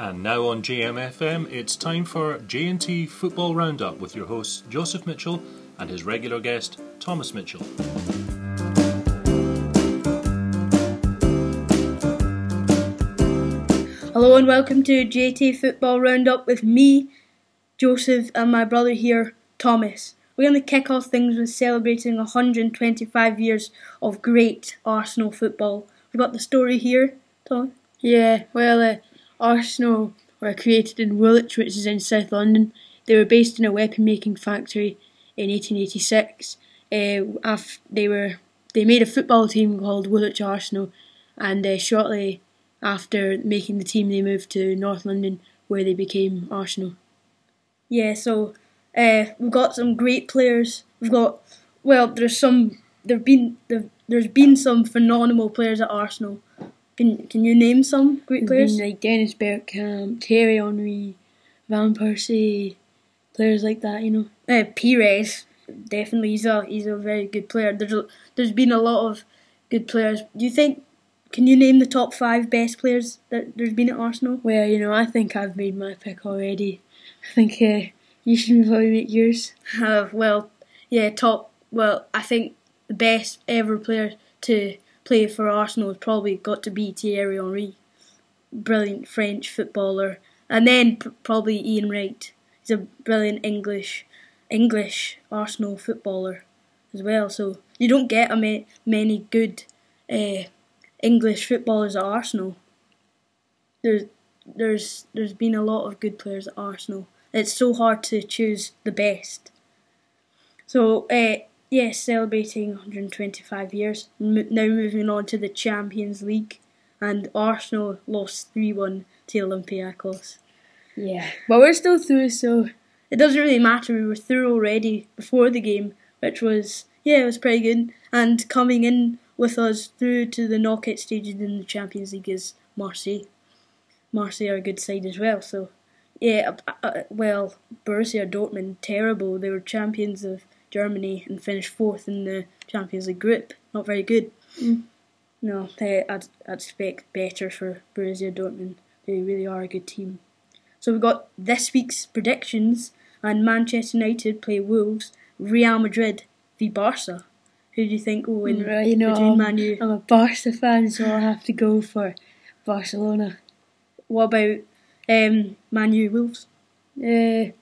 And now on JMFM, it's time for J&T Football Roundup with your hosts Joseph Mitchell and his regular guest Thomas Mitchell. Hello and welcome to JT Football Roundup with me, Joseph, and my brother here, Thomas. We're going to kick off things with celebrating 125 years of great Arsenal football. We've got the story here, Tom. Yeah, well, uh, Arsenal were created in Woolwich, which is in South London. They were based in a weapon making factory in 1886. Uh, af- they were they made a football team called Woolwich Arsenal, and uh, shortly after making the team, they moved to North London, where they became Arsenal. Yeah, so uh, we've got some great players. We've got well, there's some there've been there's been some phenomenal players at Arsenal. Can can you name some great players? been, like Dennis Bergkamp, Thierry Henry, Van Persie, players like that. You know. Uh, Pires, definitely, he's a he's a very good player. There's a, there's been a lot of good players. Do you think? Can you name the top five best players that there's been at Arsenal? Well, you know, I think I've made my pick already. I think uh, you should probably make yours. Uh, well, yeah, top. Well, I think the best ever player to play for Arsenal has probably got to be Thierry Henry, brilliant French footballer, and then pr- probably Ian Wright. He's a brilliant English English Arsenal footballer as well. So you don't get a ma- many good uh, English footballers at Arsenal. There's there's there's been a lot of good players at Arsenal. It's so hard to choose the best. So, uh, yes, celebrating 125 years. M- now moving on to the Champions League, and Arsenal lost 3 1 to Olympiacos. Yeah, but we're still through, so It doesn't really matter, we were through already before the game, which was, yeah, it was pretty good. And coming in with us through to the knockout stages in the Champions League is Marseille. Marseille are a good side as well, so yeah, uh, uh, well, Borussia Dortmund, terrible. They were champions of Germany and finished fourth in the Champions League group. Not very good. Mm. No, they, I'd, I'd expect better for Borussia Dortmund. They really are a good team. So we've got this week's predictions, and Manchester United play Wolves, Real Madrid v Barca. Who do you think will win Right, you know, between I'm, Man U? I'm a Barca fan, so I'll have to go for Barcelona. What about um, Man U Wolves? Uh,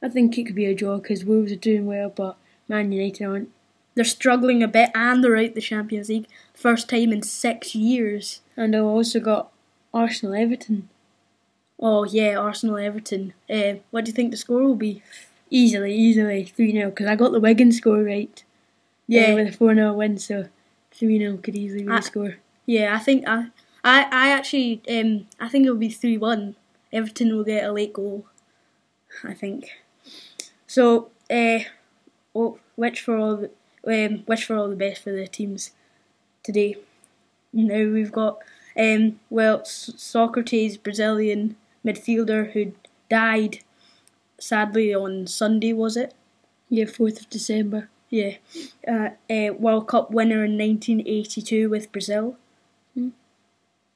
I think it could be a draw because Wolves are doing well, but Man United aren't. They're struggling a bit, and they're out the Champions League. First time in six years. And I've also got Arsenal Everton. Oh yeah, Arsenal Everton. Uh, what do you think the score will be? Easily, easily 3 0 because I got the Wigan score right. Yeah. Uh, with a 4 0 win, so 3 0 could easily be I- the score. Yeah, I think I, I, I actually, um, I think it'll be three one. Everton will get a late goal. I think. So, uh, oh, which for all the, um, wish for all the best for the teams today. Now we've got, um, well, S- Socrates, Brazilian midfielder who died, sadly on Sunday, was it? Yeah, 4th of December. Yeah, uh, uh, World Cup winner in 1982 with Brazil. Hmm.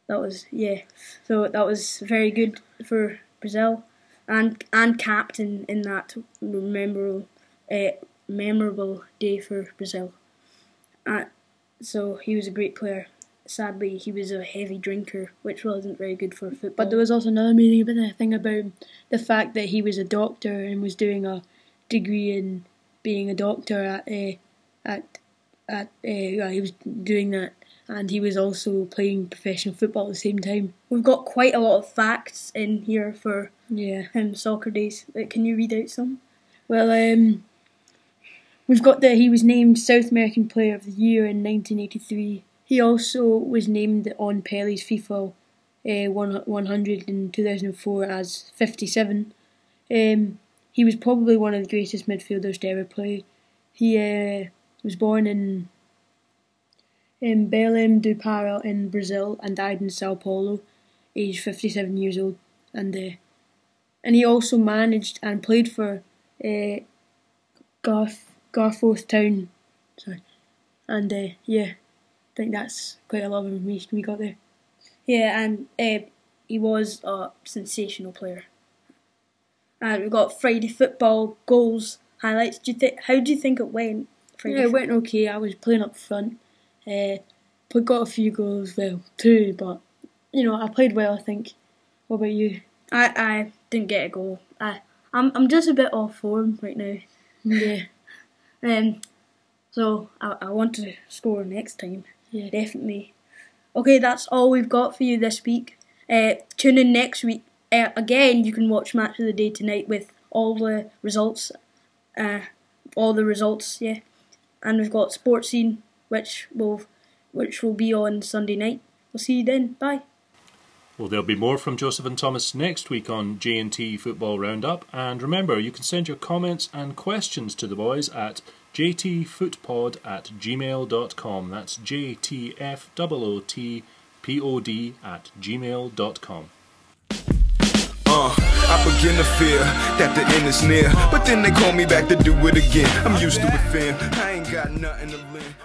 That was yeah. So that was very good for Brazil, and and captain in that memorable, uh, memorable day for Brazil. Uh, so he was a great player. Sadly, he was a heavy drinker, which wasn't very good for football. But there was also another the thing about the fact that he was a doctor and was doing a degree in being a doctor at uh, at at uh, yeah, he was doing that and he was also playing professional football at the same time. We've got quite a lot of facts in here for Yeah. him, Socrates. Uh, Can you read out some? Well, um, we've got that he was named South American Player of the Year in 1983. He also was named on Pele's FIFA uh, 100 in 2004 as 57. Um, he was probably one of the greatest midfielders to ever play. He uh, was born in in Belém do Pará in Brazil and died in Sao Paulo, aged 57 years old. And uh, and he also managed and played for uh, Garth Garforth Town. Sorry, and uh, yeah, I think that's quite a lot of information we got there. Yeah, and uh, he was a sensational player. And we've got Friday football goals highlights. Do you think? How do you think it went? Friday yeah, it went okay. I was playing up front. Uh, got a few goals, well, two, but you know I played well. I think. What about you? I I didn't get a goal. I I'm I'm just a bit off form right now. Yeah. um. So I I want to score next time. Yeah. Definitely. Okay, that's all we've got for you this week. Uh, tune in next week. Uh, again, you can watch Match of the Day tonight with all the results. Uh, all the results, yeah. And we've got Sports Scene, which will which will be on Sunday night. We'll see you then. Bye. Well, there'll be more from Joseph and Thomas next week on J&T Football Roundup. And remember, you can send your comments and questions to the boys at jtfootpod at gmail.com. That's J-T-F-O-O-T-P-O-D at gmail.com. Uh, I begin to fear that the end is near, but then they call me back to do it again. I'm used to it, fam. I ain't got nothing to lend.